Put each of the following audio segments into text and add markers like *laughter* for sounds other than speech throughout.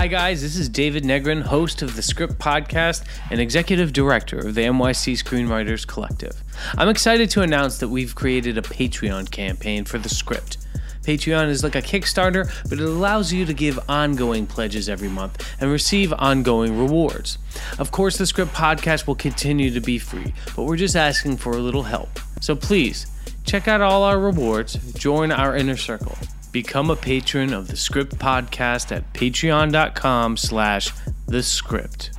Hi, guys. This is David Negrin, host of the Script Podcast and executive director of the NYC Screenwriters Collective. I'm excited to announce that we've created a Patreon campaign for the script. Patreon is like a Kickstarter, but it allows you to give ongoing pledges every month and receive ongoing rewards. Of course, the Script Podcast will continue to be free, but we're just asking for a little help. So please, check out all our rewards, join our inner circle. Become a patron of the Script Podcast at patreon.com slash the script.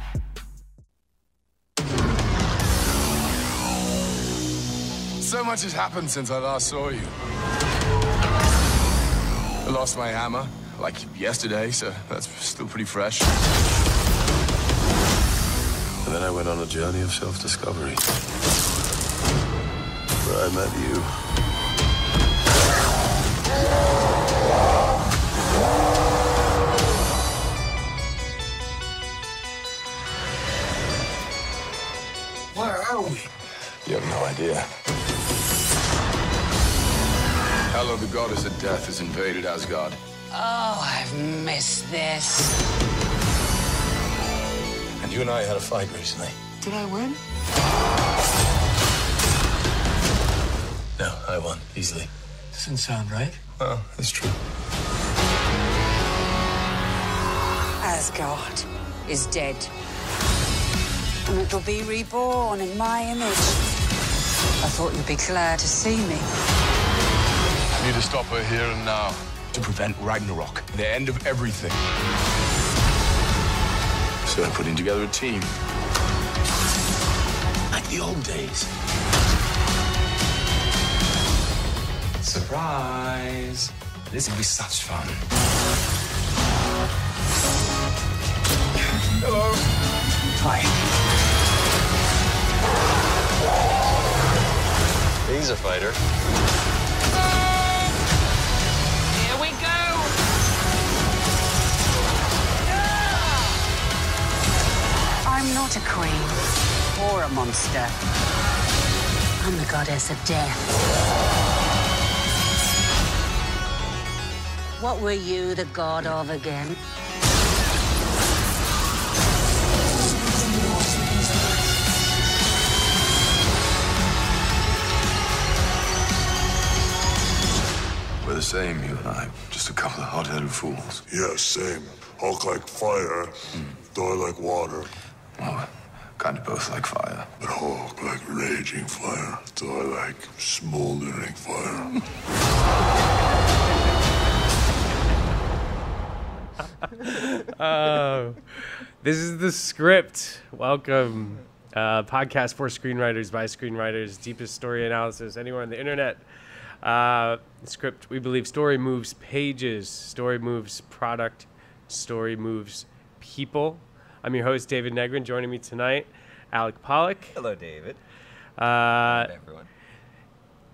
So much has happened since I last saw you. I lost my hammer, like yesterday, so that's still pretty fresh. And then I went on a journey of self-discovery. Where I met you. Where are we? You have no idea. Hela, the goddess of death, has invaded Asgard. Oh, I've missed this. And you and I had a fight recently. Did I win? No, I won, easily. Doesn't sound right. Well, it's true. Asgard is dead. And it'll be reborn in my image. I thought you'd be glad to see me. I need to stop her here and now. To prevent Ragnarok, the end of everything. So I'm putting together a team. Like the old days. Surprise! This will be such fun. Hello. Hi. He's a fighter. Here we go! I'm not a queen or a monster. I'm the goddess of death. What were you the god of again? We're the same, you and I. Just a couple of hot-headed fools. Yeah, same. Hulk like fire, hmm. Thor like water, Well, kind of both like fire. but Hulk like raging fire, Thor like smoldering fire. *laughs* Oh, this is the script. Welcome. Uh, podcast for screenwriters by screenwriters, deepest story analysis anywhere on the internet. Uh, script, we believe story moves pages, story moves product, story moves people. I'm your host, David Negrin. Joining me tonight, Alec Pollock. Hello, David. Uh, everyone.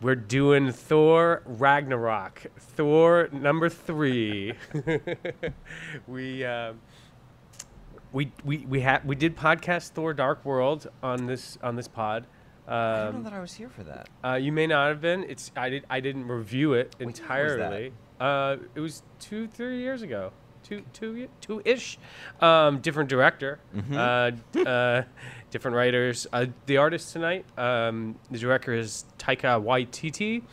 We're doing Thor Ragnarok. Thor number three. *laughs* we uh, we we we had we did podcast Thor Dark World on this on this pod. I don't Um, know that I was here for that. uh, you may not have been. It's I did I didn't review it year was that? entirely. Uh, it was two three years ago. Two two two ish. Um, different director. Mm-hmm. Different writers. Uh, the artist tonight. Um, the director is Taika Waititi.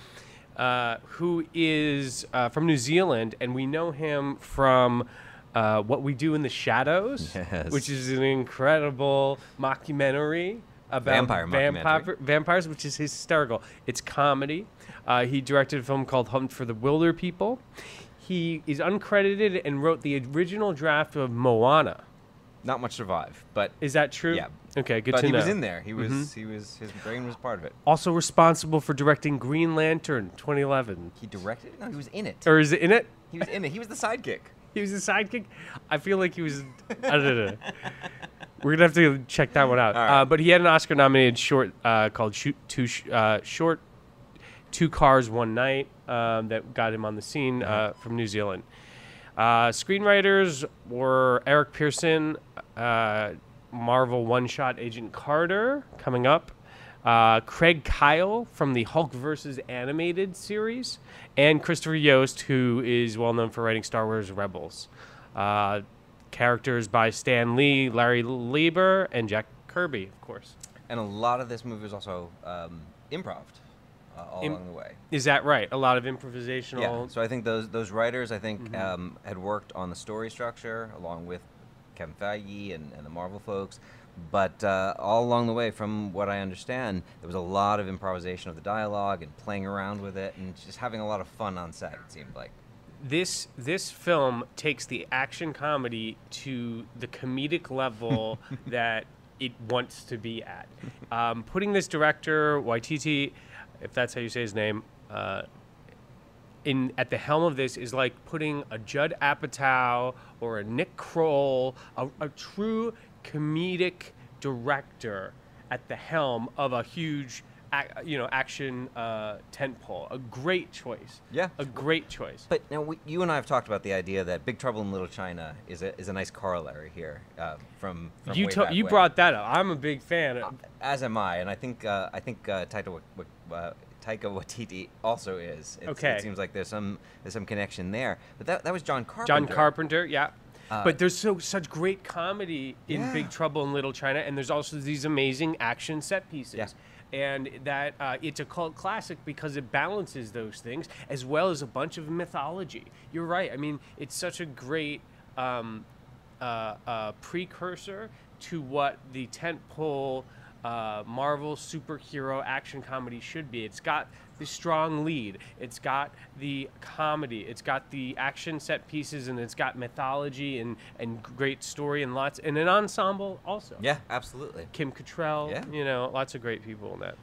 Uh, who is uh, from New Zealand, and we know him from uh, What We Do in the Shadows, Yes. which is an incredible mockumentary about Vampire vampire, vampires, which is hysterical. It's comedy. Uh, he directed a film called Hunt for the Wilderpeople. He is uncredited and wrote the original draft of Moana. Not much survive. but Is that true? Yeah. Okay, good but to he know. was in there. He was. Mhm. He was. His brain was part of it. Also responsible for directing Green Lantern 2011. He directed. it? No, he was in it. Or is it in it? He was in it. He was the sidekick. He was the sidekick. I feel like he was. I don't know. We're gonna have to check that one out. Right. Uh, but he had an Oscar-nominated short uh, called "Shoot Two Sh- uh, Short Two Cars One Night" um, that got him on the scene uh, from New Zealand. Uh, screenwriters were Eric Pearson, uh, Marvel one-shot Agent Carter coming up. Uh, Craig Kyle from the Hulk versus animated series, and Christopher Yost, who is well known for writing Star Wars Rebels. Uh, characters by Stan Lee, Larry Lieber, and Jack Kirby, of course. And a lot of this movie was also um, improv uh, all Im- along the way. Is that right? A lot of improvisational. Yeah. So I think those those writers, I think, Mm-hmm. um, had worked on the story structure along with Kevin Feige and, and the Marvel folks. But uh, all along the way, from what I understand, there was a lot of improvisation of the dialogue and playing around with it and just having a lot of fun on set. It seemed like. this this film takes the action comedy to the comedic level *laughs* that it wants to be at. Um, putting this director Waititi, if that's how you say his name, uh, in at the helm of this is like putting a Judd Apatow or a Nick Kroll, a, a true comedic director at the helm of a huge, ac- you know, action uh, tentpole. A great choice. Yeah. a great choice. But now we, you and I have talked about the idea that Big Trouble in Little China is a, is a nice corollary here uh, from, from you way to- back you brought that up. I'm a big fan. Of, as am I, and I think uh, I think uh, Taika, Wa- Wa- uh, Taika Waititi also is. It's, Okay. It seems like there's some there's some connection there. But that, that was John Carpenter. John Carpenter, yeah. Uh, but there's so such great comedy in Yeah. Big Trouble in Little China, and there's also these amazing action set pieces. Yeah. And that uh, it's a cult classic because it balances those things as well as a bunch of mythology. You're right. I mean, it's such a great um, uh, uh, precursor to what the tentpole uh, Marvel superhero action comedy should be. It's got the strong lead, it's got the comedy, it's got the action set pieces, and it's got mythology and, and great story and lots, and an ensemble also. Yeah, absolutely. Kim Cattrall, Yeah. you know, lots of great people in that.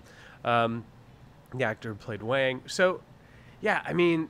Um, the actor who played Wang. So, yeah, I mean,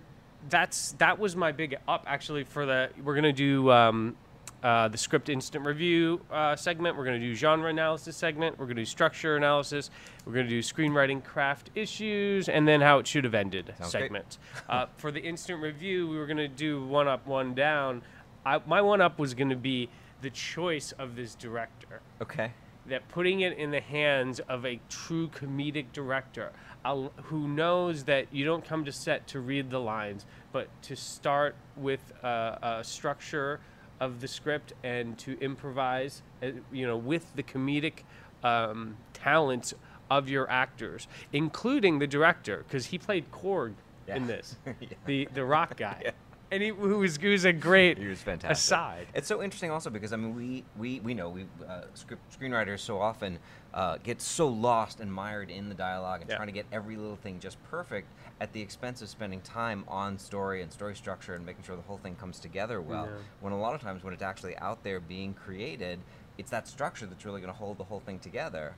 that's that was my big up actually for the. We're gonna do um, uh, the script instant review uh, segment. We're gonna do genre analysis segment. We're gonna do structure analysis. We're gonna do screenwriting craft issues, and then how it should have ended Sounds segment. uh, for the instant review, we were gonna do one up, one down. I, my one up was gonna be the choice of this director Okay. that putting it in the hands of a true comedic director uh, who knows that you don't come to set to read the lines, but to start with uh, a structure of the script and to improvise, uh, you know, with the comedic um, talents of your actors, including the director, because he played Korg in this, *laughs* Yeah. the the rock guy, *laughs* and he who was, who was a great He was fantastic. aside. It's so interesting also because I mean we we, we know we uh, script screenwriters so often uh, get so lost and mired in the dialogue and Yeah. trying to get every little thing just perfect at the expense of spending time on story and story structure and making sure the whole thing comes together well. Yeah. When a lot of times when it's actually out there being created, it's that structure that's really going to hold the whole thing together.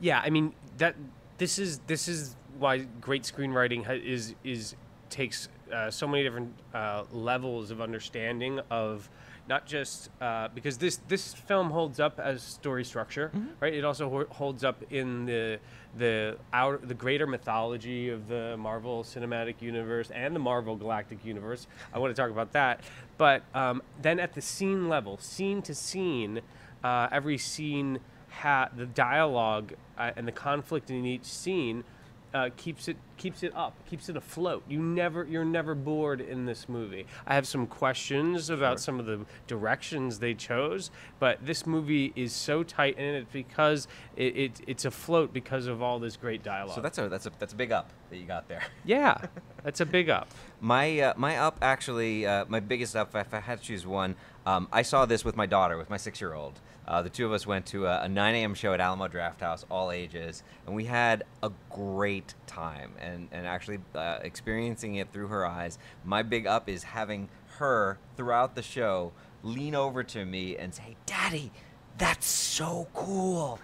Yeah, I mean that this is this is why great screenwriting ha- is is takes uh, so many different uh, levels of understanding of not just uh, because this this film holds up as story structure, right? It also ho- holds up in the the out the greater mythology of the Marvel Cinematic Universe and the Marvel Galactic Universe. I want to talk about that, but um, then at the scene level, scene to scene, uh, every scene ha- the dialogue uh, and the conflict in each scene uh, keeps it keeps it up, keeps it afloat. You never you're never bored in this movie. I have some questions about some of the directions they chose, but this movie is so tight in it because it, it it's afloat because of all this great dialogue. So that's a that's a that's a big up that you got there. yeah, that's a big up. *laughs* My uh, my up actually uh, my biggest up if I had to choose one. Um, I saw this with my daughter, with my six year old. Uh, the two of us went to a, a 9 a.m. show at Alamo Drafthouse, all ages, and we had a great time. And and actually uh, experiencing it through her eyes. My big up is having her throughout the show lean over to me and say, "Daddy, that's so cool."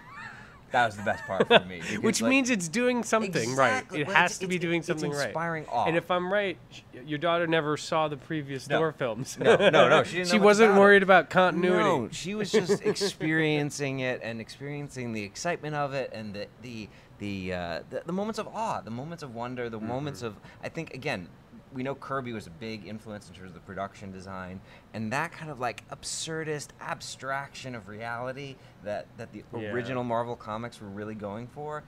That was the best part for me. *laughs* because, Which like, means it's doing something right. It Well, has to be doing something right. inspiring awe. And if I'm right, your daughter never saw the previous No. Thor films. No, no, no, she didn't *laughs* know wasn't about it. worried about continuity. No, she was just *laughs* experiencing it and experiencing the excitement of it and the the the, uh, the the moments of awe, the moments of wonder, the moments of I think again. We know Kirby was a big influence in terms of the production design, and that kind of like absurdist abstraction of reality that, that the Yeah. original Marvel comics were really going for.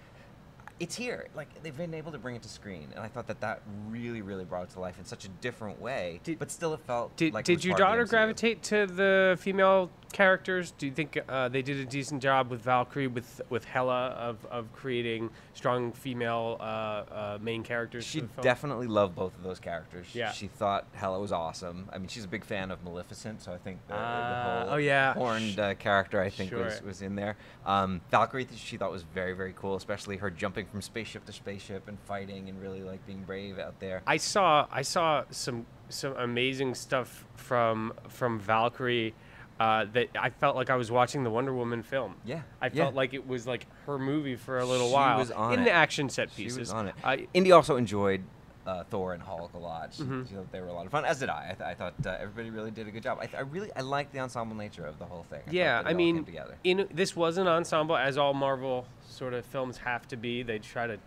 It's here. Like they've been able to bring it to screen, and I thought that that really, really brought it to life in such a different way. Did- but still, it felt Did, like it did was your daughter gravitate to the female characters? Do you think uh, they did a decent job with Valkyrie, with with Hela, of, of creating strong female uh, uh, main characters? She for the film? definitely loved both of those characters. Yeah. She thought Hela was awesome. I mean, she's a big fan of Maleficent, so I think the, Ah, the whole oh, yeah. horned uh, character I think was, Sure. was in there. Um, Valkyrie, she thought was very very cool, especially her jumping from spaceship to spaceship and fighting and really like being brave out there. I saw I saw some some amazing stuff from from Valkyrie uh, that I felt like I was watching the Wonder Woman film. Yeah, I yeah. felt like it was like her movie for a little She while was on in it. the action set She pieces. was on it. I- Indy also enjoyed uh, Thor and Hulk a lot. She, Mm-hmm. she thought they were a lot of fun, as did I. I, th- I thought uh, everybody really did a good job. I, th- I really I like the ensemble nature of the whole thing. I yeah, I mean, together. in this was an ensemble, as all Marvel sort of films have to be. They try to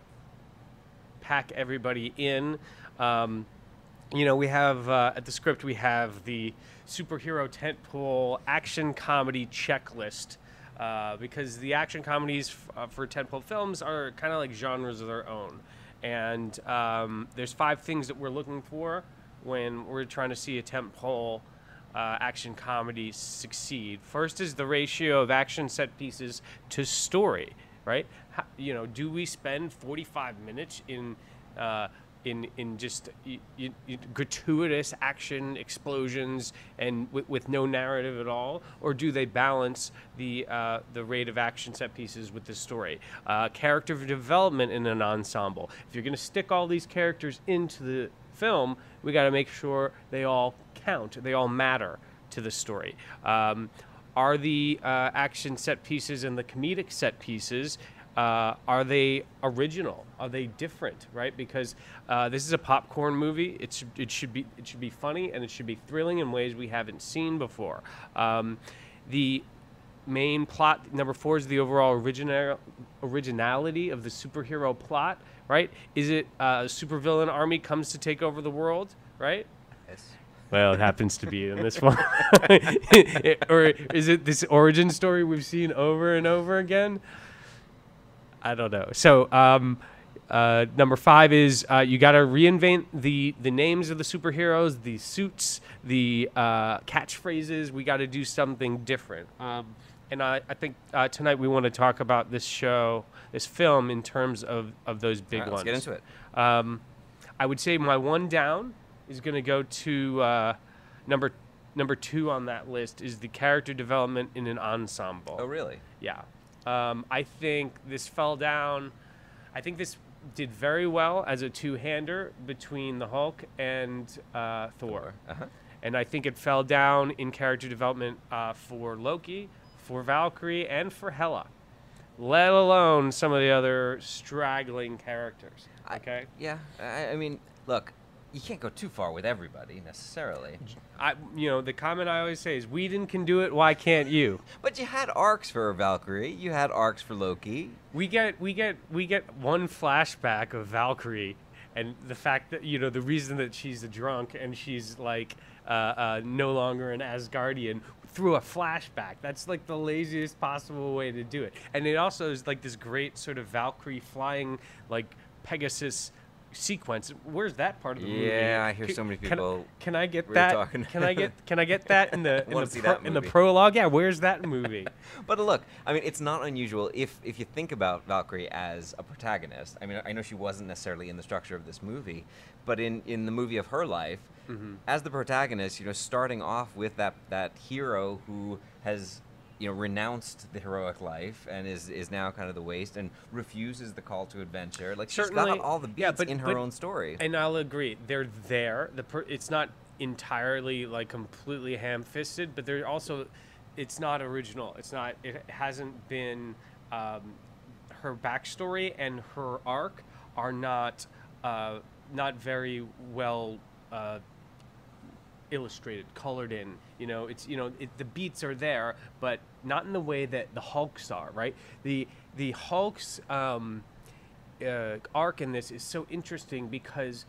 pack everybody in. Um, you know, we have uh, at the script we have the superhero tentpole action comedy checklist. Uh, because the action comedies f- uh, for tentpole films are kind of like genres of their own, and um, there's five things that we're looking for when we're trying to see a tentpole uh, action comedy succeed. First is the ratio of action set pieces to story, right? How, you know, do we spend 45 minutes in uh, in in just gratuitous action explosions and w- with no narrative at all, or do they balance the uh, the rate of action set pieces with the story? Uh, character development in an ensemble. If you're going to stick all these characters into the film, we got to make sure they all count, they all matter to the story. Um, are the uh, action set pieces and the comedic set pieces uh, are they original? Are they different? Right? Because uh, this is a popcorn movie. It should, it should be it should be funny and it should be thrilling in ways we haven't seen before. Um, the main plot number four is the overall original originality of the superhero plot. Right? Is it uh, a supervillain army comes to take over the world? Right? Yes. Well, it happens to be in this one. *laughs* or is it this origin story we've seen over and over again? I don't know. So, um, uh, number five is uh, you got to reinvent the the names of the superheroes, the suits, the uh, catchphrases. We got to do something different. Um, and I, I think uh, tonight we want to talk about this show, this film, in terms of, of those big right, ones. let's get into it. Um, I would say my one down is going to go to uh, number number two on that list is the character development in an ensemble. Oh, really? Yeah. Um, I think this fell down. I think this did very well as a two-hander between the Hulk and uh, Thor. Uh-huh. And I think it fell down in character development uh, for Loki, for Valkyrie, and for Hela, let alone some of the other straggling characters. I- Okay? Yeah. I, I mean, look, you can't go too far with everybody necessarily. I, you know, the comment I always say is, Whedon can do it. Why can't you? But you had arcs for Valkyrie. You had arcs for Loki. We get, we get, we get one flashback of Valkyrie, and the fact that you know the reason that she's a drunk and she's like uh, uh, no longer an Asgardian through a flashback. That's like the laziest possible way to do it. And it also is like this great sort of Valkyrie flying like Pegasus sequence. Where's that part of the movie? Yeah, I hear Can- so many people Can, I get that? talking- Can I get can I get that in the *laughs* in, the, pro- in the prologue? Yeah, where's that movie? *laughs* But look, I mean, it's not unusual if if you think about Valkyrie as a protagonist. I mean, I know she wasn't necessarily in the structure of this movie, but in in the movie of her life, Mm-hmm. as the protagonist, you know, starting off with that that hero who has you know renounced the heroic life and is is now kind of the waste and refuses the call to adventure. Like she's Certainly, got all the beats yeah, but- in her but- own story. And I'll agree, they're there. The per- it's not entirely like completely ham-fisted, but they're also, it's not original. It's not. It hasn't been. Um, her backstory and her arc are not uh, not very well. Uh, illustrated, colored in. You know, it's you know it, the beats are there, but not in the way that the Hulks are. Right? The the Hulks um, uh, arc in this is so interesting because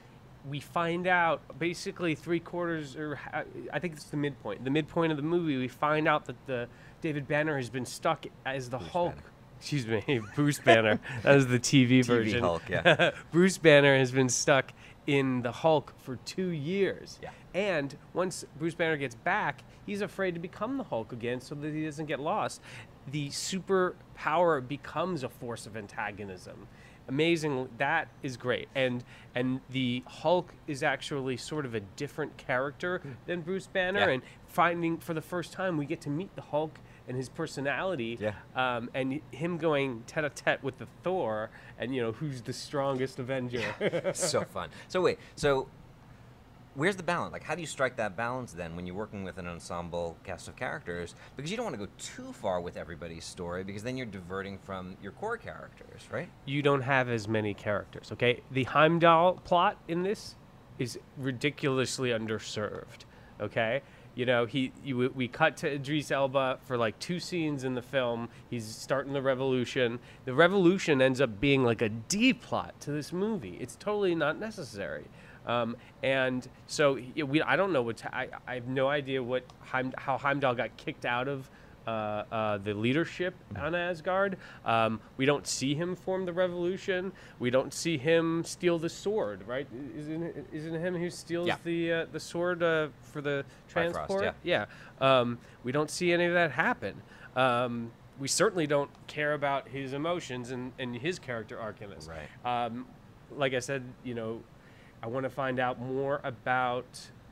we find out basically three quarters, or I think it's the midpoint. The midpoint of the movie, we find out that the David Banner has been stuck as the Hulk excuse me, *laughs* Bruce Banner. that is the TV, version. Hulk, yeah. *laughs* Bruce Banner has been stuck in the Hulk for two years. Yeah. And once Bruce Banner gets back, he's afraid to become the Hulk again so that he doesn't get lost. The superpower becomes a force of antagonism. Amazing. That is great. And and the Hulk is actually sort of a different character than Bruce Banner. Yeah. And finding for the first time, we get to meet the Hulk and his personality. Yeah. Um, and him going tete a tete with the Thor, and you know who's the strongest Avenger. *laughs* so fun. So wait, so where's the balance? Like, how do you strike that balance then when you're working with an ensemble cast of characters? Because you don't want to go too far with everybody's story, because then you're diverting from your core characters, right? you don't have as many characters. Okay, the Heimdall plot in this is ridiculously underserved. Okay, you know he you, we cut to Idris Elba for like two scenes in the film. He's starting the revolution. The revolution ends up being like a D plot to this movie. It's totally not necessary. Um, and so we I don't know what I, I have no idea what Heim, how Heimdall got kicked out of uh, uh, the leadership on Asgard. Um, we don't see him form the revolution. We don't see him steal the sword, right? Isn't it, isn't it him who steals Yeah. the uh, the sword uh, for the transport? yeah. Yeah. Um, we don't see any of that happen. Um, we certainly don't care about his emotions and, and his character arc in this. Right. Um, like I said, you know, I want to find out more about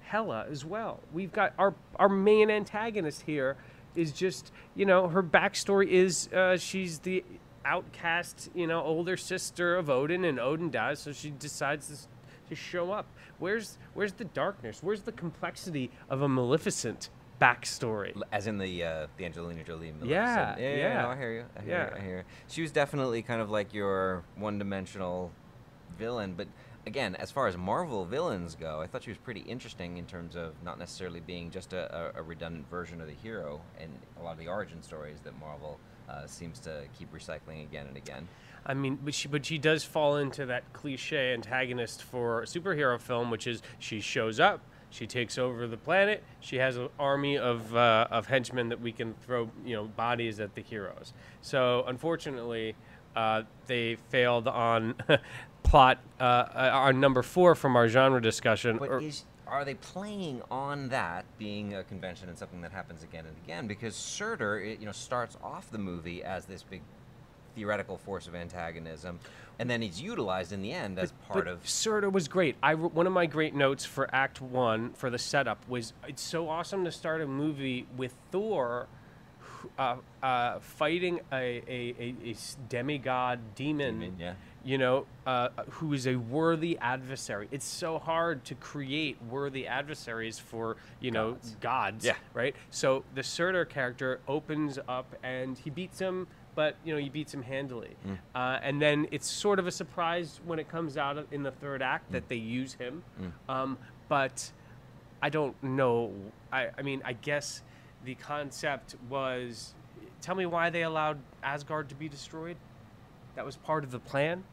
Hela as well. We've got our our main antagonist here is just you know her backstory is uh, she's the outcast you know older sister of Odin and Odin dies so she decides to, to show up. Where's where's the darkness? Where's the complexity of a Maleficent backstory? As in the uh, the Angelina Jolie. Maleficent. Yeah, yeah, yeah. no, I hear you. I hear Yeah. you. I hear you. She was definitely kind of like your one-dimensional villain, but again, as far as Marvel villains go, I thought she was pretty interesting in terms of not necessarily being just a, a, redundant version of the hero, and a lot of the origin stories that Marvel uh, seems to keep recycling again and again. I mean, but she, but she does fall into that cliche antagonist for a superhero film, which is she shows up, she takes over the planet, she has an army of uh, of henchmen that we can throw, you know, bodies at the heroes. So unfortunately, uh, they failed on *laughs* plot uh, uh, on number four from our genre discussion. But or- is are they playing on that being a convention and something that happens again and again? Because Surtur, it, you know, starts off the movie as this big theoretical force of antagonism, and then he's utilized in the end as part but of. Surtur was great. I one of my great notes for Act One for the setup was it's so awesome to start a movie with Thor, uh, uh, fighting a, a, a, a demigod demon. Demon, yeah. You know, uh, who is a worthy adversary. It's so hard to create worthy adversaries for you know gods, Yeah. right? So the Surtur character opens up and he beats him, but you know he beats him handily. Mm. Uh, and then it's sort of a surprise when it comes out in the third act Mm. that they use him. Um, but I don't know. I, I mean, I guess the concept was. Tell me why they allowed Asgard to be destroyed. That was part of the plan.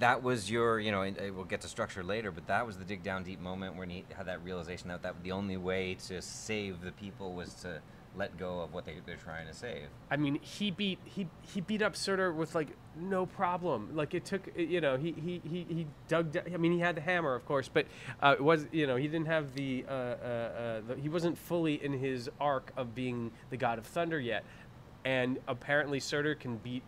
That was your, you know, uh, we'll get to structure later, but that was the dig down deep moment when he had that realization that, that the only way to save the people was to let go of what they, they're trying to save. I mean, he beat he he beat up Surtur with like no problem. Like it took, you know, he he he, he dug. Down, I mean, he had the hammer, of course, but uh, it was you know he didn't have the, uh, uh, uh, the he wasn't fully in his arc of being the god of thunder yet, and apparently Surtur can beat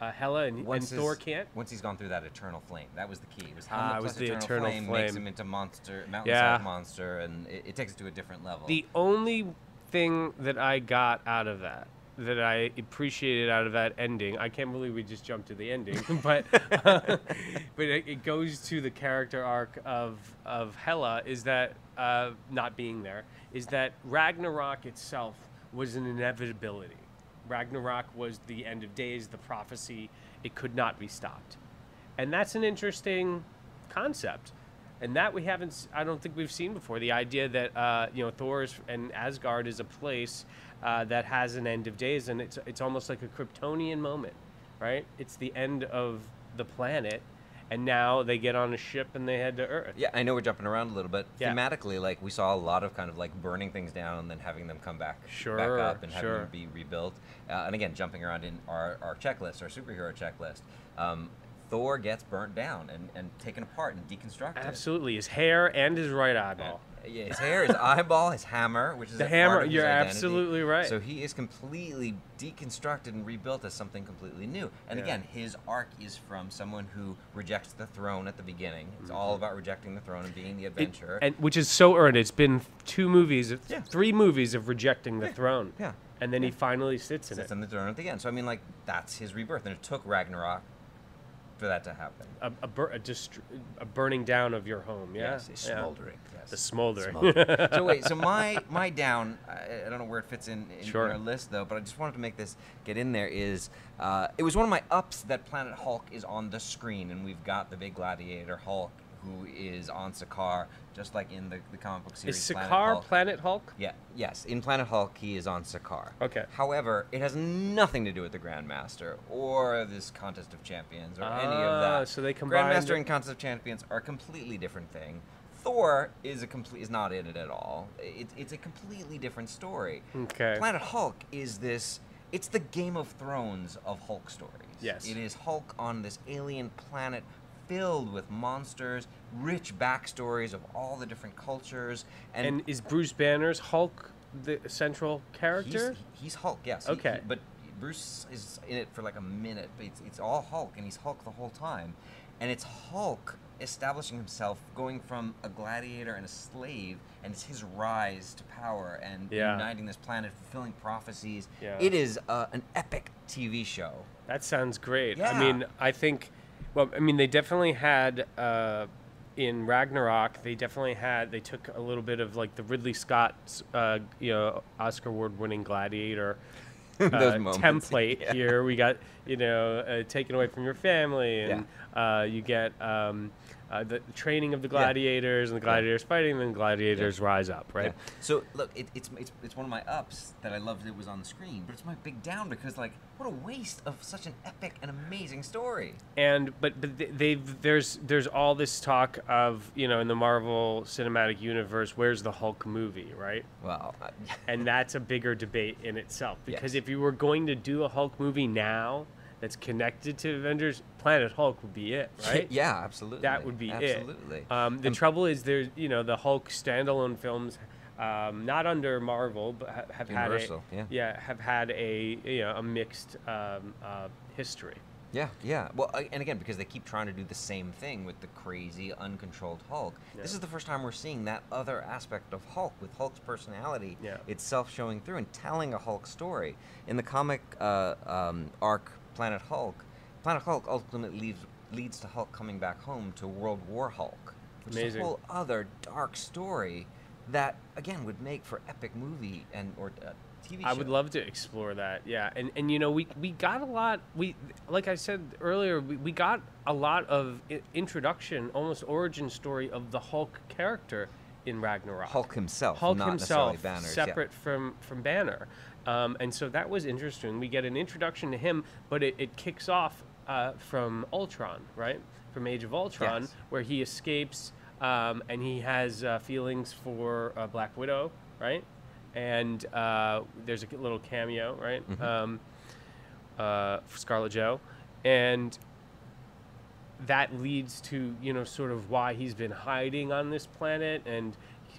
uh, Hela and, and Once Thor his- can't. Once he's gone through that eternal flame, that was the key. It was how Ah, it was the eternal, eternal flame, makes him into monster, Yeah. mountainside monster, and it, it takes it to a different level. The only thing that I got out of that, that I appreciated out of that ending, I can't believe we just jumped to the ending, *laughs* but *laughs* but it, it goes to the character arc of of Hela is that uh, not being there is that Ragnarok itself was an inevitability. Ragnarok was the end of days, the prophecy. It could not be stopped, and that's an interesting concept. And that we haven't, I don't think we've seen before. The idea that uh, you know thor's and asgard is a place uh, that has an end of days and it's, it's almost like a kryptonian moment right? It's the end of the planet and now they get on a ship and they head to Earth. Yeah, I know we're jumping around a little bit. Yeah. Thematically, like we saw a lot of kind of like burning things down and then having them come back, Sure, back up and having sure. them be rebuilt. Uh, and again, jumping around in our, our checklist, our superhero checklist. Um, Thor gets burnt down and, and taken apart and deconstructed. Absolutely, his hair and his right eyeball. Yeah, his hair, his eyeball, his hammer, which is The hammer, you're identity. absolutely right. So he is completely deconstructed and rebuilt as something completely new. And Yeah. again, his arc is from someone who rejects the throne at the beginning. It's all about rejecting the throne and being the Mm-hmm. It- adventurer. and which is so earned. It's been two movies, Yeah. three movies of rejecting the throne. yeah. And then he finally sits in sits it. Sits on the throne at the end. So I mean, like that's his rebirth, and it took Ragnarok for that to happen. A, a, bur- a, dist- a burning down of your home. Yeah. Yes, it's Yeah. smoldering. Yes. The smoldering. Smoldering. *laughs* so wait, so my my down, I, I don't know where it fits in, in Sure. our list though, but I just wanted to make this get in there. Is uh, it was one of my ups that Planet Hulk is on the screen, and we've got the big gladiator Hulk who is on Sakaar, just like in the, the comic book series. Is Planet Hulk. Planet Hulk? Yeah, yes. In Planet Hulk, he is on Sakaar. Okay. However, it has nothing to do with the Grandmaster or this Contest of Champions or any of Ah, that. so they combined Grandmaster it- and Contest of Champions are a completely different thing. Thor is a complete is not in it at all. It, it's a completely different story. Okay. Planet Hulk is this. It's the Game of Thrones of Hulk stories. Yes. It is Hulk on this alien planet filled with monsters, rich backstories of all the different cultures, and, And is Bruce Banner's Hulk the central character? He's, he's Hulk, yes. Okay. he- but Bruce is in it for like a minute, but it's, it's all Hulk, and he's Hulk the whole time. And it's Hulk establishing himself, going from a gladiator and a slave, and it's his rise to power and Yeah. uniting this planet, fulfilling prophecies. Yeah. It is uh, an epic TV show. That sounds great. Yeah. I mean, I think, well, I mean, they definitely had uh, in Ragnarok. They definitely had. They took a little bit of like the Ridley Scott's, uh, you know, Oscar award-winning Gladiator. *laughs* Uh, template *laughs* yeah. here. We got you know uh, taken away from your family, and uh, you get um, uh, the training of the gladiators, and the gladiators fighting, and then gladiators rise up, right? Yeah. So look, it, it's, it's it's one of my ups that I loved it was on the screen, but it's my big down because like what a waste of such an epic and amazing story. and but but they've there's there's all this talk of you know in the Marvel Cinematic Universe, where's the Hulk movie, right? Well, I- And that's a bigger debate in itself because Yes. if you were going to do a Hulk movie now that's connected to Avengers, Planet Hulk would be it, *laughs* right? yeah, absolutely. That would be absolutely. it. Um, the And- trouble is, there's you know the Hulk standalone films, um, not under Marvel, but ha- have Universal, had a, yeah. yeah. have had a you know a mixed um, uh, history. Yeah, yeah. Well, and again, because they keep trying to do the same thing with the crazy, uncontrolled Hulk. Yeah. This is the first time we're seeing that other aspect of Hulk, with Hulk's personality Yeah. itself showing through and telling a Hulk story. In the comic uh, um, arc Planet Hulk, Planet Hulk ultimately leads, leads to Hulk coming back home to World War Hulk, which is a whole other dark story that, again, would make for epic movie and or uh, TV show. I would love to explore that. Yeah, and and you know we we got a lot. We like I said earlier, we, we got a lot of I- introduction, almost origin story of the Hulk character in Ragnarok. Hulk himself, Hulk not himself, necessarily Banner's, yeah. separate from from Banner, um, and so that was interesting. We get an introduction to him, but it, it kicks off uh, from Ultron, right? From Age of Ultron, Yes. where he escapes um, and he has uh, feelings for uh, Black Widow, right? And uh, there's a little cameo, right? Mm-hmm. Um, uh, for Scarlet Joe, and that leads to you know sort of why he's been hiding on this planet and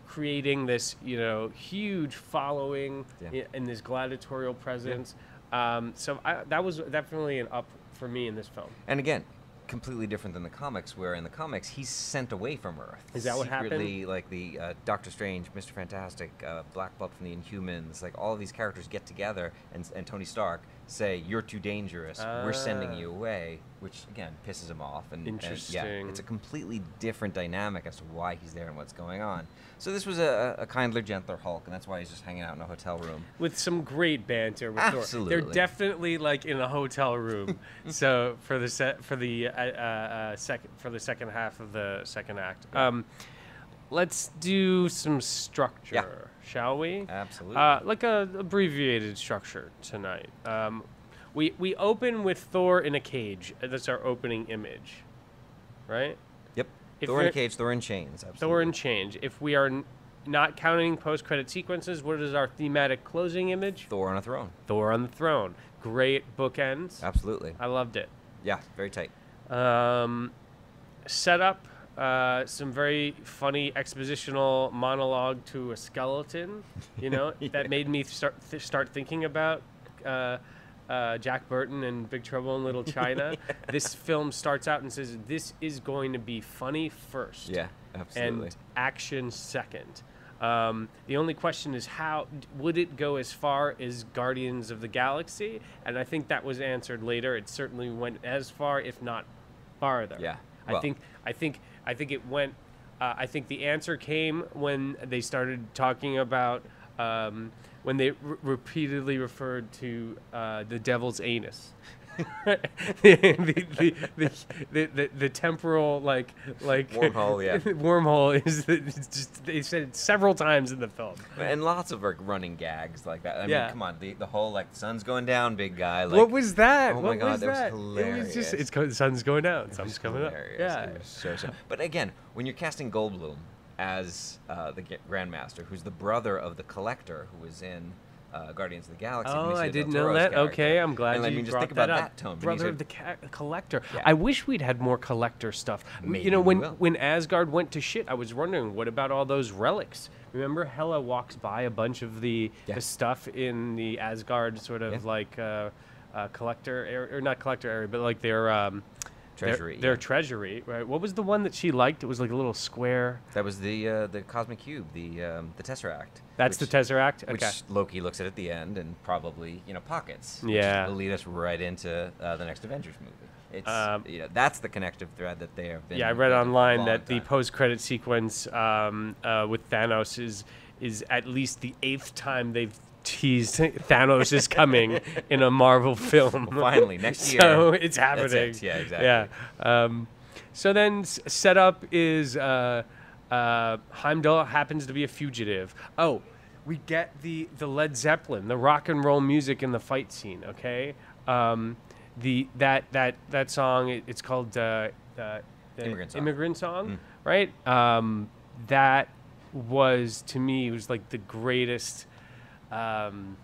creating this you know huge following Yeah. in this gladiatorial presence. Um, so I, that was definitely an up for me in this film. And again, completely different than the comics, where in the comics he's sent away from Earth. Is that what happened? Like the uh, Doctor Strange, Mister Fantastic, uh, Black Bolt from the Inhumans, like all of these characters get together, and, and Tony Stark say, "You're too dangerous. We're sending Ah. you away," which again pisses him off. And, and yeah, Interesting. it's a completely different dynamic as to why he's there and what's going on. So this was a, a kindler, gentler Hulk, and that's why he's just hanging out in a hotel room. with some great banter with Thor. They're definitely like in a hotel room. *laughs* so for the set for the uh, uh, uh, second for the second half of the second act, um, let's do some structure, shall we? Absolutely. Uh, like a abbreviated structure tonight. Um, we we open with Thor in a cage. That's our opening image. right? Yep. If Thor in a cage, Thor in chains. Absolutely. Thor and change. If we are n- not counting post-credit sequences, what is our thematic closing image? Thor on a throne. Thor on the throne. Great bookends. Absolutely. I loved it. Yeah, very tight. Um, set up uh, some very funny expositional monologue to a skeleton. You know *laughs* that made me start th- start thinking about uh, uh, Jack Burton and Big Trouble in Little China. *laughs* This film starts out and says this is going to be funny first. Yeah, absolutely. And action second. Um, the only question is how would it go as far as Guardians of the Galaxy? And I think that was answered later. It certainly went as far, if not farther. Yeah, I think I think I think it went. Uh, I think the answer came when they started talking about um, when they re- repeatedly referred to uh, the devil's anus. *laughs* the, the, the, the, temporal like like Wormhole, yeah. *laughs* wormhole is just they said it several times in the film. and lots of like running gags like that. I Yeah. mean, come on, the, the whole like sun's going down, big guy. Like, what was that? oh my what God, was that was that? It was just hilarious. it's the sun's going down, sun's coming up. hilarious. Yeah. It so, so. But again, when you're casting Goldblum as uh, the Grandmaster, who's the brother of the Collector, who was in uh, Guardians of the Galaxy. Oh, Benicio I didn't know that. character. Okay, I'm glad and, I you mean, just brought think about that that, tone. Brother Benicio- of the ca- collector. Yeah. I wish we'd had more collector stuff. Maybe you know, when when Asgard went to shit, I was wondering what about all those relics. Remember, Hela walks by a bunch of the Yeah. the stuff in the Asgard sort of Yeah. like uh, uh, collector area, or not collector area, but like their um, their- Treasury, Their, yeah. treasury, right? What was the one that she liked? It was like a little square. That was the uh, the cosmic cube, the um, the Tesseract. That's which- the Tesseract. Which Loki looks at at the end and probably you know pockets. which Yeah. will lead us right into uh, the next Avengers movie. It's Um, you know that's the connective thread that they have been. Yeah, I read building for a online that the post-credit sequence um, uh, with Thanos is is at least the eighth time they've teased Thanos is coming *laughs* in a Marvel film. finally, next So year. So *laughs* it's happening. it, yeah, exactly. Yeah. Um, so then s- setup is uh, uh, Heimdall happens to be a fugitive. Oh, we get the the Led Zeppelin, the rock and roll music in the fight scene. Okay. Um, the that that that song it, it's called uh, uh, the Immigrant Song. immigrant song right um, that was to me It was like the greatest um,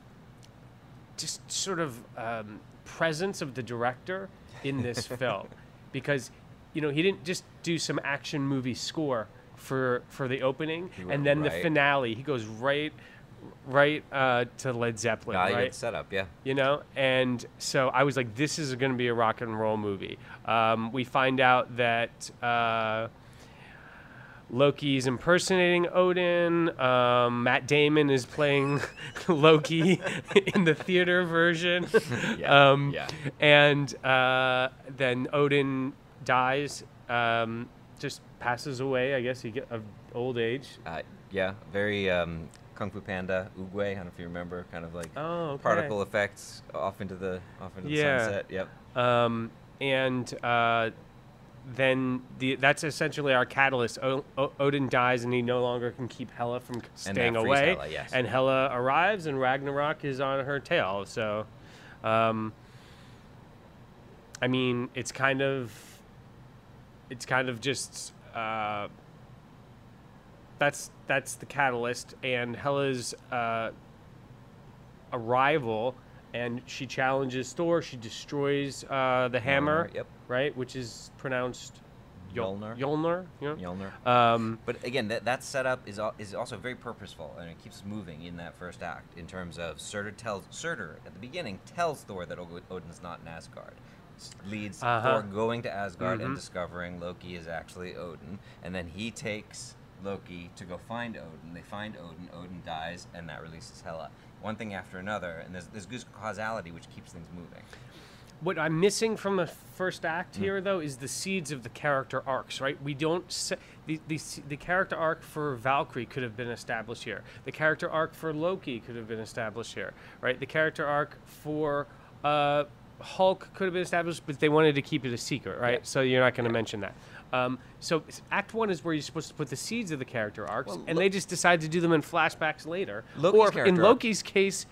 just sort of um, presence of the director in this *laughs* film. Because you know he didn't just do some action movie score for for the opening and then the finale. He goes right right uh, to Led Zeppelin you got right? setup, yeah. you know? And so i was like this is going to be a rock and roll movie. Um, we find out that uh, loki's impersonating odin um, matt damon is playing *laughs* loki in the theater version *laughs* Yeah, um, yeah. and uh, then odin dies um, just passes away i guess he get of old age Uh, yeah, very um, Kung Fu Panda, Oogway. I don't know if you remember, kind of like Oh, okay. particle effects off into the off into Yeah. the sunset. Yep. um, and uh, then the that's essentially our catalyst. O- o- Odin dies, and he no longer can keep Hela from c- And staying away. Hela, yes. And Hela arrives, and Ragnarok is on her tail. So, um, I mean, it's kind of, it's kind of just. Uh, that's that's the catalyst, and Hela's uh, arrival, and she challenges Thor. She destroys uh, the hammer, yep. Right, which is pronounced Yol- Mjolnir. Mjolnir, yeah. Um, But again, that, that setup is al- is also very purposeful, and it keeps moving in that first act. In terms of Surtur tells Surtur at the beginning tells Thor that Odin's not in Asgard, S- leads Uh-huh. Thor going to Asgard and Mhm. discovering Loki is actually Odin, and then he takes Loki to go find Odin. They find Odin. Odin dies, and that releases Hela. One thing after another, and there's there's good causality which keeps things moving. What I'm missing from the first Hmm. act here, though, is the seeds of the character arcs. Right? We don't se- the, the the character arc for Valkyrie could have been established here. The character arc for Loki could have been established here. Right? The character arc for uh, Hulk could have been established, but they wanted to keep it a secret. Right? Yeah. So you're not going to mention that. Um, so Act One is where you're supposed to put the seeds of the character arcs, Well, and Lo- they just decide to do them in flashbacks later. Loki's or in character arc- Loki's case,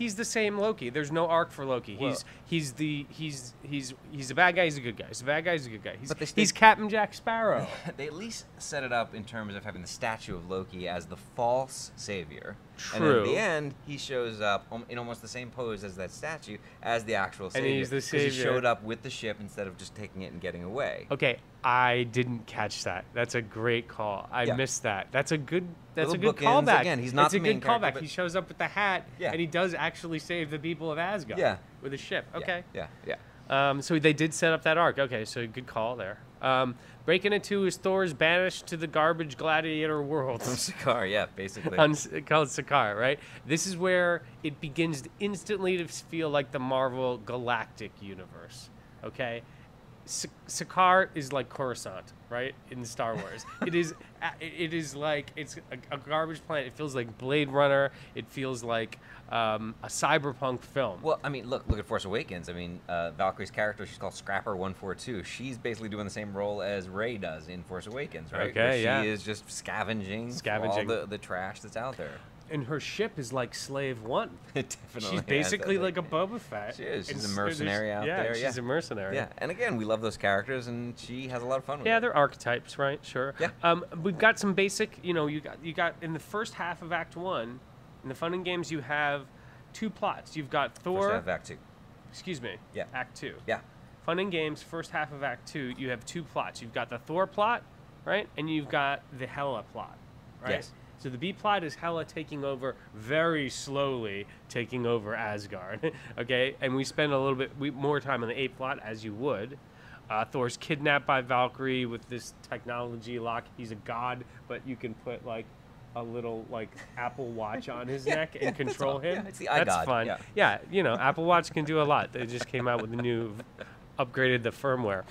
he's the same Loki. There's no arc for Loki. Well- he's he's the he's he's he's a bad guy. He's a good guy. He's a bad guy. He's a good guy. He's, But he's Captain Jack Sparrow. *laughs* they at least set it up in terms of having the statue of Loki as the false savior. And then at the end, he shows up in almost the same pose as that statue as the actual And savior. he's the 'cause He showed up with the ship instead of just taking it and getting away. Okay, I didn't catch that. That's a great call. I Yeah. missed that. That's a good. That's Little a good callback. Again, he's not It's the a main good callback. He shows up with the hat, Yeah. and he does actually save the people of Asgard. Yeah. with a ship. Yeah, Okay. Yeah, yeah. Um, so they did set up that arc. Okay, so good call there. Um, breaking into is Thor's banished to the garbage gladiator world. From Sakaar, yeah, basically. on called Sakaar, right? This is where it begins instantly to feel like the Marvel Galactic Universe. Okay, Sakaar is like Coruscant, right? In Star Wars, *laughs* it is it is like it's a, a garbage planet. It feels like Blade Runner. It feels like um, a cyberpunk film. Well, I mean, look, look at Force Awakens. I mean, uh, Valkyrie's character, she's called Scrapper One Four Two. She's basically doing the same role as Rey does in Force Awakens, right? Okay, Where yeah. She is just scavenging, Scavenging. all the, the trash that's out there. And her ship is like Slave One. *laughs* Definitely She's basically like a Boba Fett. She is. She's And a mercenary out yeah, there, She's yeah. a mercenary. Yeah, and again, we love those characters, and she has a lot of fun with them. Yeah, it. they're archetypes, right? Sure. Yeah. Um, we've got some basic. You know, you got you got in the first half of Act One, in the Fun and Games, you have two plots. You've got Thor. First half, Act Two. excuse me. Yeah. Act Two. Yeah. Fun and Games, first half of Act Two, you have two plots. You've got the Thor plot, right, and you've got the Hela plot, right. Yes. So the B plot is Hela taking over very slowly, taking over Asgard. *laughs* okay, and we spend a little bit we, more time on the A plot as you would. Uh, Thor's kidnapped by Valkyrie with this technology lock. He's a god, but you can put like a little like Apple Watch on his *laughs* neck and yeah, that's control him. Yeah, it's the That's fun. yeah. yeah, you know, Apple Watch can do a lot. They just came out with a new, upgraded the firmware.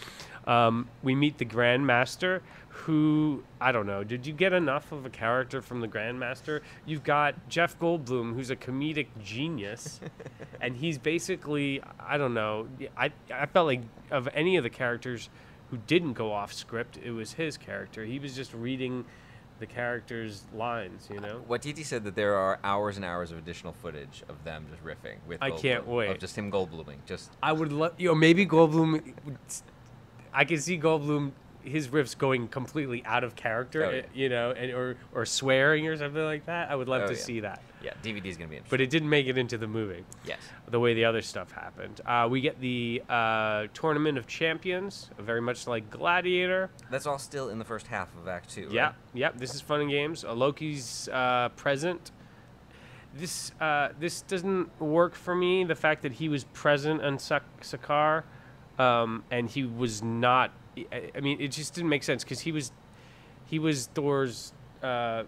Um, we meet the Grandmaster, who I don't know. Did you get enough of a character from the Grandmaster? You've got Jeff Goldblum, who's a comedic genius, *laughs* and he's basically I don't know. I I felt like of any of the characters who didn't go off script, it was his character. He was just reading the character's lines, you know. What TT said that there are hours and hours of additional footage of them just riffing with. I can't Goldblum, wait. Of just him Goldbluming, just I would love, you know, maybe Goldblum. I can see Goldblum his riffs going completely out of character, Oh, yeah. eh, you know, and or or swearing or something like that. I would love Oh, to yeah. see that, yeah. DVD's gonna be interesting. but it didn't make it into the movie. yes. The way the other stuff happened, uh, we get the uh, tournament of champions, very much like Gladiator. That's all still in the first half of Act Two. right? Yeah, yep. This is fun and games. Uh, Loki's uh, present. This uh, this doesn't work for me. The fact that he was present on Sak- Sakaar, um, and he was not. I, mean, it just didn't make sense because he was he was Thor's uh,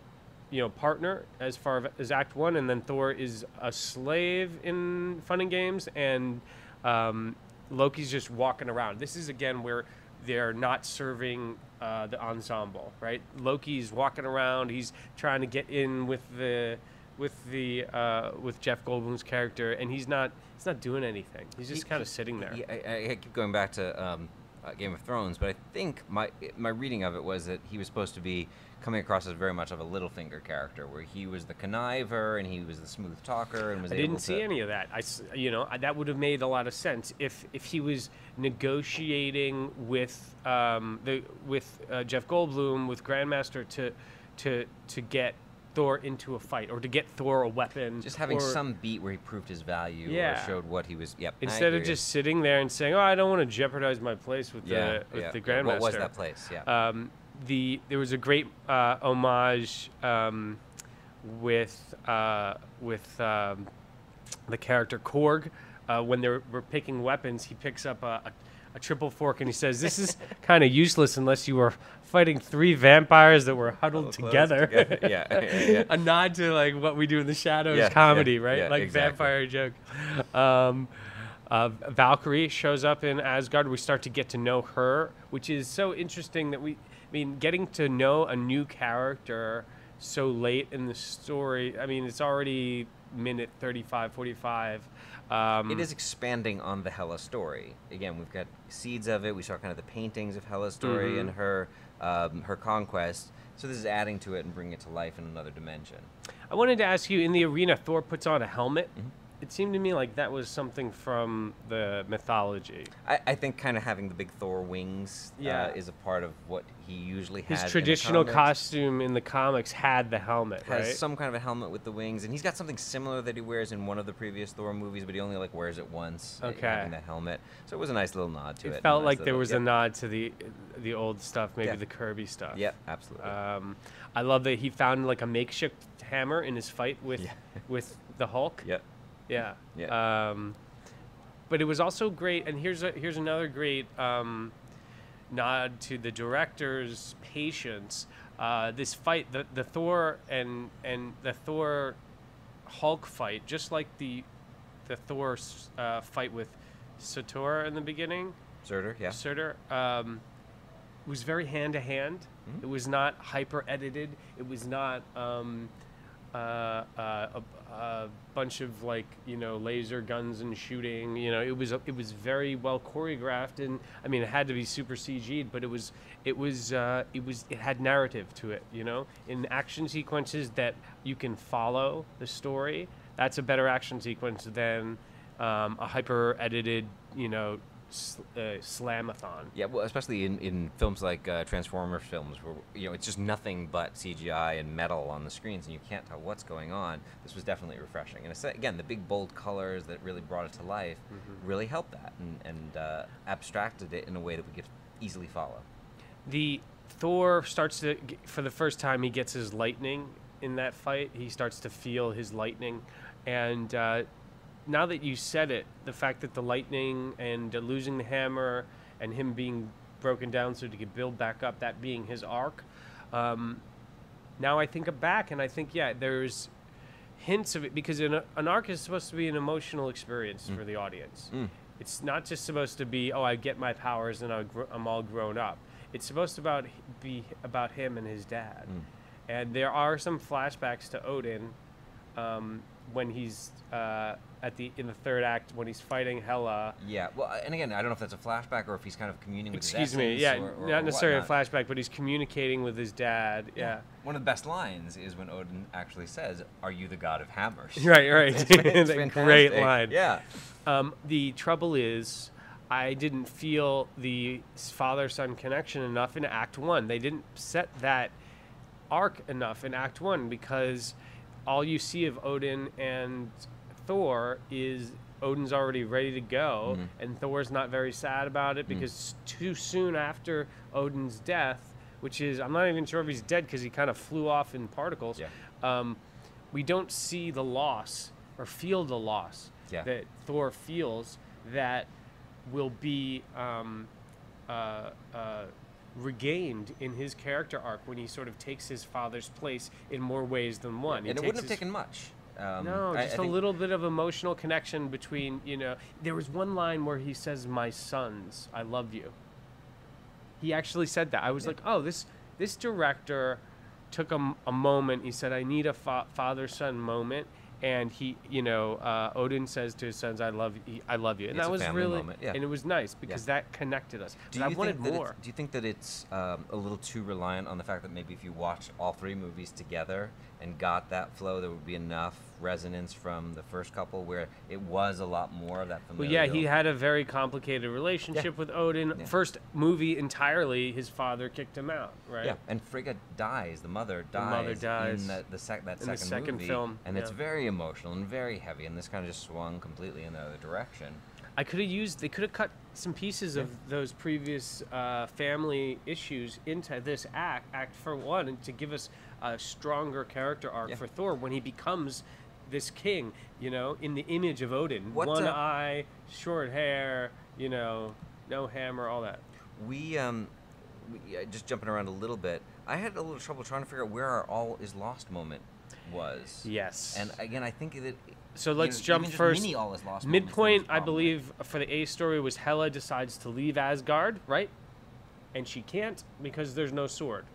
you know partner as far as Act One, and then Thor is a slave in Fun and Games, and um, Loki's just walking around. This is again where they're not serving uh, the ensemble, right? Loki's walking around. He's trying to get in with the with the uh, with Jeff Goldblum's character, and he's not he's not doing anything. He's just kind of sitting there. Yeah, I, I keep going back to um, uh, Game of Thrones, but I think my my reading of it was that he was supposed to be coming across as very much of a Littlefinger character, where he was the conniver and he was the smooth talker and was I didn't to. see any of that. I, you know, I- that would have made a lot of sense if if he was negotiating with um, the with uh, Jeff Goldblum with Grandmaster to to to get Thor into a fight or to get Thor a weapon. Just having or- some beat where he proved his value Yeah. or showed what he was. Yep. Instead of just sitting there and saying, "Oh, I don't want to jeopardize my place with yeah, the with yeah. the. Grandmaster." What was that place? Yeah. um, the there was a great uh, homage um, with uh, with um, the character Korg uh, when they were picking weapons. He picks up a, a, a triple fork and he says, "This is *laughs* kind of useless unless you were fighting three vampires that were huddled together." together. Yeah, yeah, yeah. *laughs* a nod to like what we do in the shadows comedy, right? like exactly. vampire joke. Um, uh, Valkyrie shows up in Asgard. We start to get to know her, which is so interesting that we, I mean, getting to know a new character so late in the story. I mean, it's already minute 35, 45. Um, It is expanding on the Hela story. Again, we've got seeds of it. We saw kind of the paintings of Hela's story Mm-hmm. and her um, her conquest. So this is adding to it and bringing it to life in another dimension. I wanted to ask you in the arena, Thor puts on a helmet. It seemed to me like that was something from the mythology. I, I think kind of having the big Thor wings Yeah. uh, is a part of what he usually has. His in the traditional comics. costume in the comics had the helmet, has right? some kind of a helmet with the wings, and he's got something similar that he wears in one of the previous Thor movies, but he only like wears it once. uh, Okay. having that helmet, so it was a nice little nod to it. it felt nice like there little- was a nod to the the old stuff, maybe Yeah. the Kirby stuff. Yep, absolutely. Um, I love that he found like a makeshift hammer in his fight with Yeah. *laughs* with the Hulk. yep. Yeah. Yeah. Um, but it was also great, and here's a, here's another great um, nod to the director's patience. Uh, this fight, the the Thor and and the Thor Hulk fight, just like the the Thor uh, fight with Sator in the beginning. Surtur, yeah. Surtur um, was very hand to hand. It was not hyper edited. It was not um, uh, uh, a, a bunch of like you know laser guns and shooting. You know, it was it was very well choreographed, and I mean it had to be super CG'd, but it was it was uh, it was it had narrative to it. You know, in action sequences that you can follow the story. That's a better action sequence than um, a hyper edited, you know, sl- uh, slamathon. Yeah, well, especially in, in films like uh, Transformers films, where you know it's just nothing but CGI and metal on the screens, and you can't tell what's going on. This was definitely refreshing, and again, the big bold colors that really brought it to life really helped that, and, and uh, abstracted it in a way that we could easily follow. The Thor starts to, for the first time, he gets his lightning in that fight. He starts to feel his lightning, and uh, now that you said it, the fact that the lightning and uh, losing the hammer and him being broken down so he could build back up, that being his arc. Um, now I think back and I think, yeah, there's hints of it because an, an arc is supposed to be an emotional experience for the audience. It's not just supposed to be, oh, I get my powers and I'm all grown up. It's supposed to about be about him and his dad. And there are some flashbacks to Odin um, when he's uh, at the in the third act when he's fighting Hela. Yeah, well, uh, and again, I don't know if that's a flashback or if he's kind of communing with his dad. Excuse me, yeah, or, or, not necessarily a flashback, but he's communicating with his dad. Yeah. One of the best lines is when Odin actually says, "Are you the god of hammers?" *laughs* Right, right. *laughs* It's, *laughs* it's great line. Yeah. Um, the trouble is, I didn't feel the father son connection enough in Act One. They didn't set that arc enough in Act One because all you see of Odin and Thor is Odin's already ready to go, Mm-hmm. and Thor's not very sad about Mm. it because too soon after Odin's death, which is I'm not even sure if he's dead because he kind of flew off in particles. Yeah. Um, we don't see the loss or feel the loss Yeah. that Thor feels that will be um, uh, uh, regained in his character arc when he sort of takes his father's place in more ways than one. He and it wouldn't have taken much. Um, no, I- I just a little bit of emotional connection between, you know, there was one line where he says, "My sons, I love you." He actually said that. I was like, "Oh, this this director took a moment. He said, "I need a fa- father-son moment." And he, you know, uh, Odin says to his sons, "I love you. I love you." And It's that was really, yeah. and it was nice because that connected us. Do But you I wanted more. Do you think that it's um, a little too reliant on the fact that maybe if you watch all three movies together and got that flow, there would be enough resonance from the first couple where it was a lot more of that Well, yeah, he had a very complicated relationship with Odin. Yeah. First movie entirely, his father kicked him out, right? Yeah, and Frigga dies. The mother dies. The mother dies in the, the sec- that in the second, second movie, film, and it's very emotional and very heavy. And this kind of just swung completely in the other direction. I could have used. They could have cut some pieces of those previous uh, family issues into this act, Act for One, and to give us a stronger character arc Yeah. for Thor when he becomes this king. You know, in the image of Odin, What, one uh, eye, short hair. You know, no hammer, all that. We um, we, uh, just jumping around a little bit. I had a little trouble trying to figure out where our all is lost moment was. Yes. And again, I think that. So let's know, jump first. Mini all is lost. Midpoint, I believe, for the A story was Hela decides to leave Asgard, right? And she can't because there's no sword.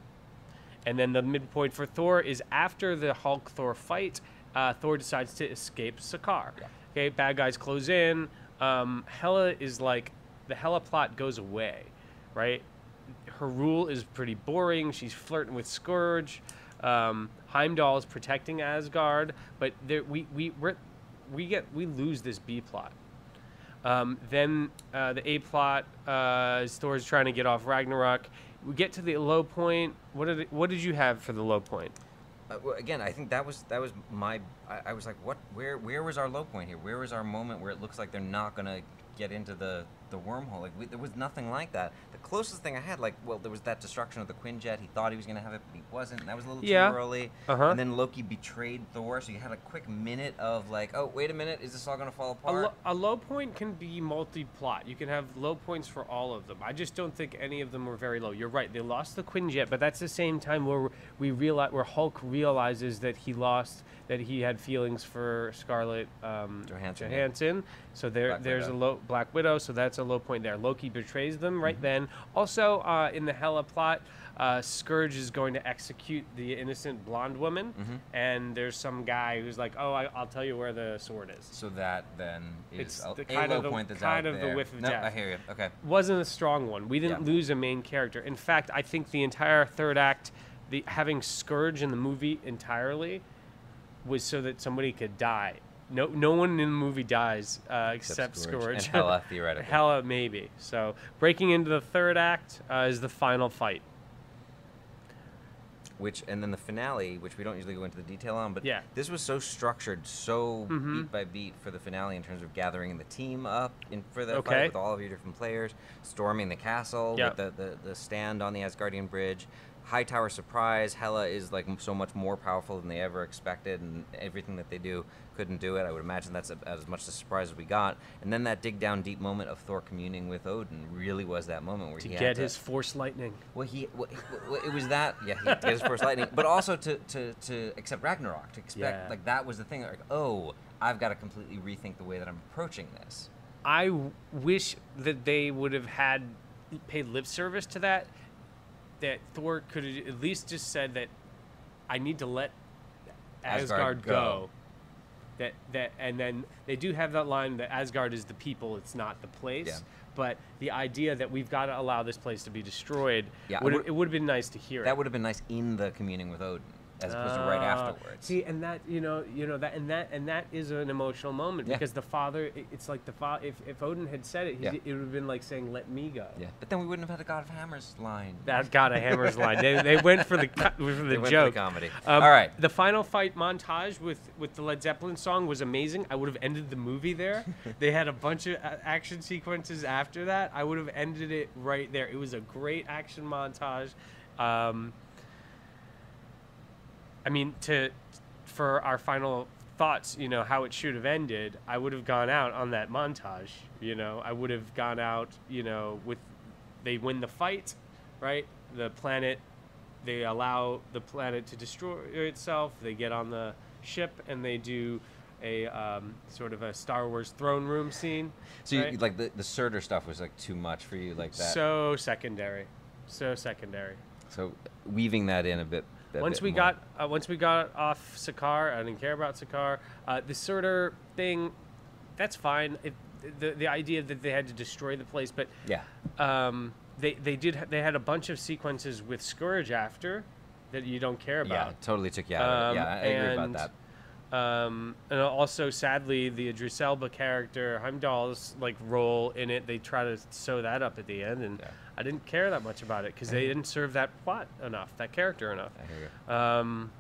And then the midpoint for Thor is after the Hulk Thor fight, uh, Thor decides to escape Sakaar. Okay, bad guys close in. Um, Hela is like, the Hela plot goes away, right? Her rule is pretty boring. She's flirting with Skurge. Um, Heimdall is protecting Asgard, but there, we, we, we're, we get we lose this B plot. Um, then uh, the A plot uh, Thor's trying to get off Ragnarok. We get to the low point. What did what did you have for the low point? Uh, well, again, I think that was that was my. I, I was like, what? Where where was our low point here? Where was our moment where it looks like they're not gonna get into the the wormhole? Like we, there was nothing like that. The closest thing I had, like, well, there was that destruction of the Quinjet. He thought he was gonna have it, but he wasn't. And that was a little Yeah. too early. Uh-huh. And then Loki betrayed Thor, so you had a quick minute of like, oh, wait a minute, is this all gonna fall A, apart? lo- a low point can be multi-plot. You can have low points for all of them. I just don't think any of them were very low. You're right. They lost the Quinjet, but that's the same time where we realize where Hulk realizes that he lost that he had feelings for Scarlett um, Johansson. Johansson. So there, Black there's Widow. a low Black Widow. So that's a low point there. Loki betrays them right then. Also, uh, in the Hela plot. Uh, Skurge is going to execute the innocent blonde woman, and there's some guy who's like, "Oh, I, I'll tell you where the sword is." so that then is It's a, the a low of the- point that's kind out of the there. whiff of no, death. I hear you. Okay. wasn't a strong one. We didn't Yeah. lose a main character. In fact, I think the entire third act, the having Skurge in the movie entirely, was so that somebody could die. No, no one in the movie dies uh, except, Skurge. Skurge. And Hela, *laughs* theoretically. Hela, maybe. So breaking into the third act uh, is the final fight. which and then the finale, which we don't usually go into the detail on, but Yeah. this was so structured, so Mhm. beat by beat for the finale in terms of gathering the team up in for the Okay. fight with all of your different players, storming the castle Yeah. with the, the the stand on the Asgardian bridge. High Tower surprise. Hela is like so much more powerful than they ever expected, and everything that they do couldn't do it. I would imagine that's a, as much a surprise as we got. And then that dig down deep moment of Thor communing with Odin really was that moment where To he had get to, his force lightning. well, he well, it was that yeah he gets his first lightning, but also to, to to accept Ragnarok to expect Yeah. like that was the thing like oh I've got to completely rethink the way that I'm approaching this. I w- wish that they would have had paid lip service to that. That Thor could have at least just said that I need to let Asgard, Asgard go. go. That that and then they do have that line that Asgard is the people, it's not the place. Yeah. But the idea that we've got to allow this place to be destroyed, Yeah, would, it would have been nice to hear. That would have been nice in the communing with Odin as opposed to right Ah, afterwards. See, and that you know, you know that, and that, and that is an emotional moment Yeah. because the father. it- It's like the father. If, if Odin had said it, he's, Yeah. it would have been like saying, "Let me go." yeah, but then we wouldn't have had a God of Hammers line. That God of hammer's line. They, they went for the for the They went for the joke. comedy. Um, All right. The final fight montage with with the Led Zeppelin song was amazing. I would have ended the movie there. *laughs* they had a bunch of action sequences after that. I would have ended it right there. It was a great action montage. Um, I mean, to for our final thoughts, you know, how it should have ended, I would have gone out on that montage. You know, I would have gone out, you know, with they win the fight, right? The planet, they allow the planet to destroy itself. They get on the ship and they do a um, sort of a Star Wars throne room scene. So you, like the the Surtur stuff was like too much for you like that. so secondary, so secondary. So weaving that in a bit. Once we more. got uh, once we got off Sakaar, I didn't care about Sakaar. Uh, the Surtur thing, that's fine. If, the the idea that they had to destroy the place, but yeah. um, they they did ha- they had a bunch of sequences with Skurge after that you don't care about. it totally took you out of it. Um, Yeah, I agree about that. Um, and also, sadly, the Idris Elba character, Heimdall's like role in it, they try to sew that up at the end, and Yeah. I didn't care that much about it because they didn't serve that plot enough, that character enough. I hear you. Um,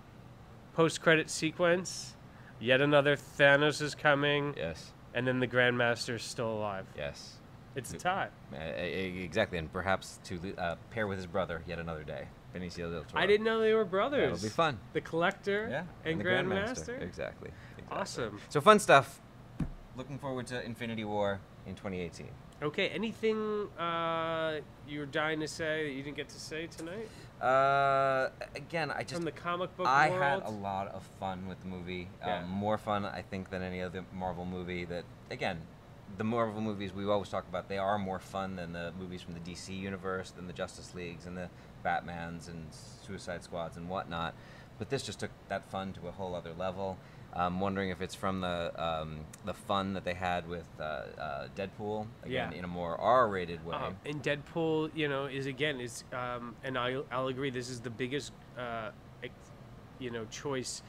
post-credit sequence, yet another Thanos is coming, Yes. and then the Grandmaster is still alive. Yes. It's a tie. Uh, e- exactly, and perhaps to uh, pair with his brother yet another day, Benicio del Toro. I didn't know they were brothers. It'll be fun. The Collector Yeah, and, the Grandmaster. Exactly. exactly. Awesome. So fun stuff. Looking forward to Infinity War in 2018. Okay, anything uh, you were dying to say that you didn't get to say tonight Uh, again, I just from the comic book I world? had a lot of fun with the movie. Yeah. Um, more fun, I think, than any other Marvel movie. That again, the Marvel movies we always talk about, they are more fun than the movies from the DC universe, than the Justice Leagues and the Batmans and Suicide Squads and whatnot. But this just took that fun to a whole other level. I'm wondering if it's from the um, the fun that they had with uh, uh, Deadpool, again Yeah. in a more R-rated way. Um, and Deadpool, you know, is again is, um, and I I'll agree. This is the biggest, uh, you know, choice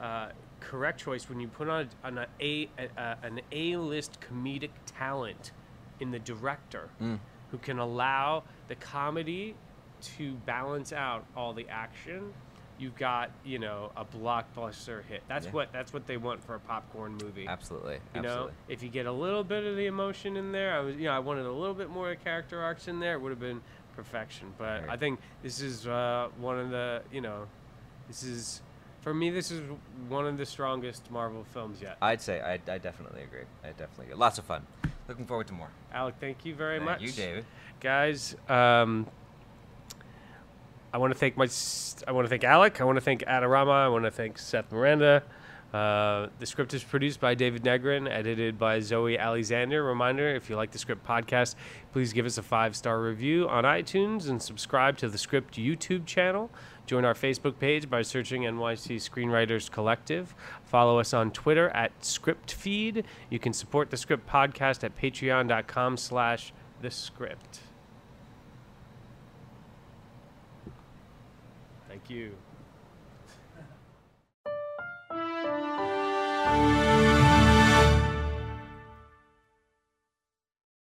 uh, correct choice when you put on, on a, a, a an A-list comedic talent in the director who can allow the comedy to balance out all the action. You've got, you know, a blockbuster hit. That's Yeah. what that's what they want for a popcorn movie. Absolutely. You know, absolutely. if you get a little bit of the emotion in there, I was, you know, I wanted a little bit more character arcs in there. It would have been perfection. But Right. I think this is uh, one of the, you know, this is, for me, this is one of the strongest Marvel films yet. I'd say I, I definitely agree. I definitely agree. Lots of fun. Looking forward to more. Alec, thank you very Thank much. you, David. Guys, um, I want to thank my, I want to thank Alec. I want to thank Adorama. I want to thank Seth Miranda. Uh, the script is produced by David Negrin, edited by Zoe Alexander. Reminder if you like the script podcast, please give us a five star review on iTunes and subscribe to the script YouTube channel. Join our Facebook page by searching NYC Screenwriters Collective. Follow us on Twitter at ScriptFeed. You can support the script podcast at patreon.com slash the script. Thank you.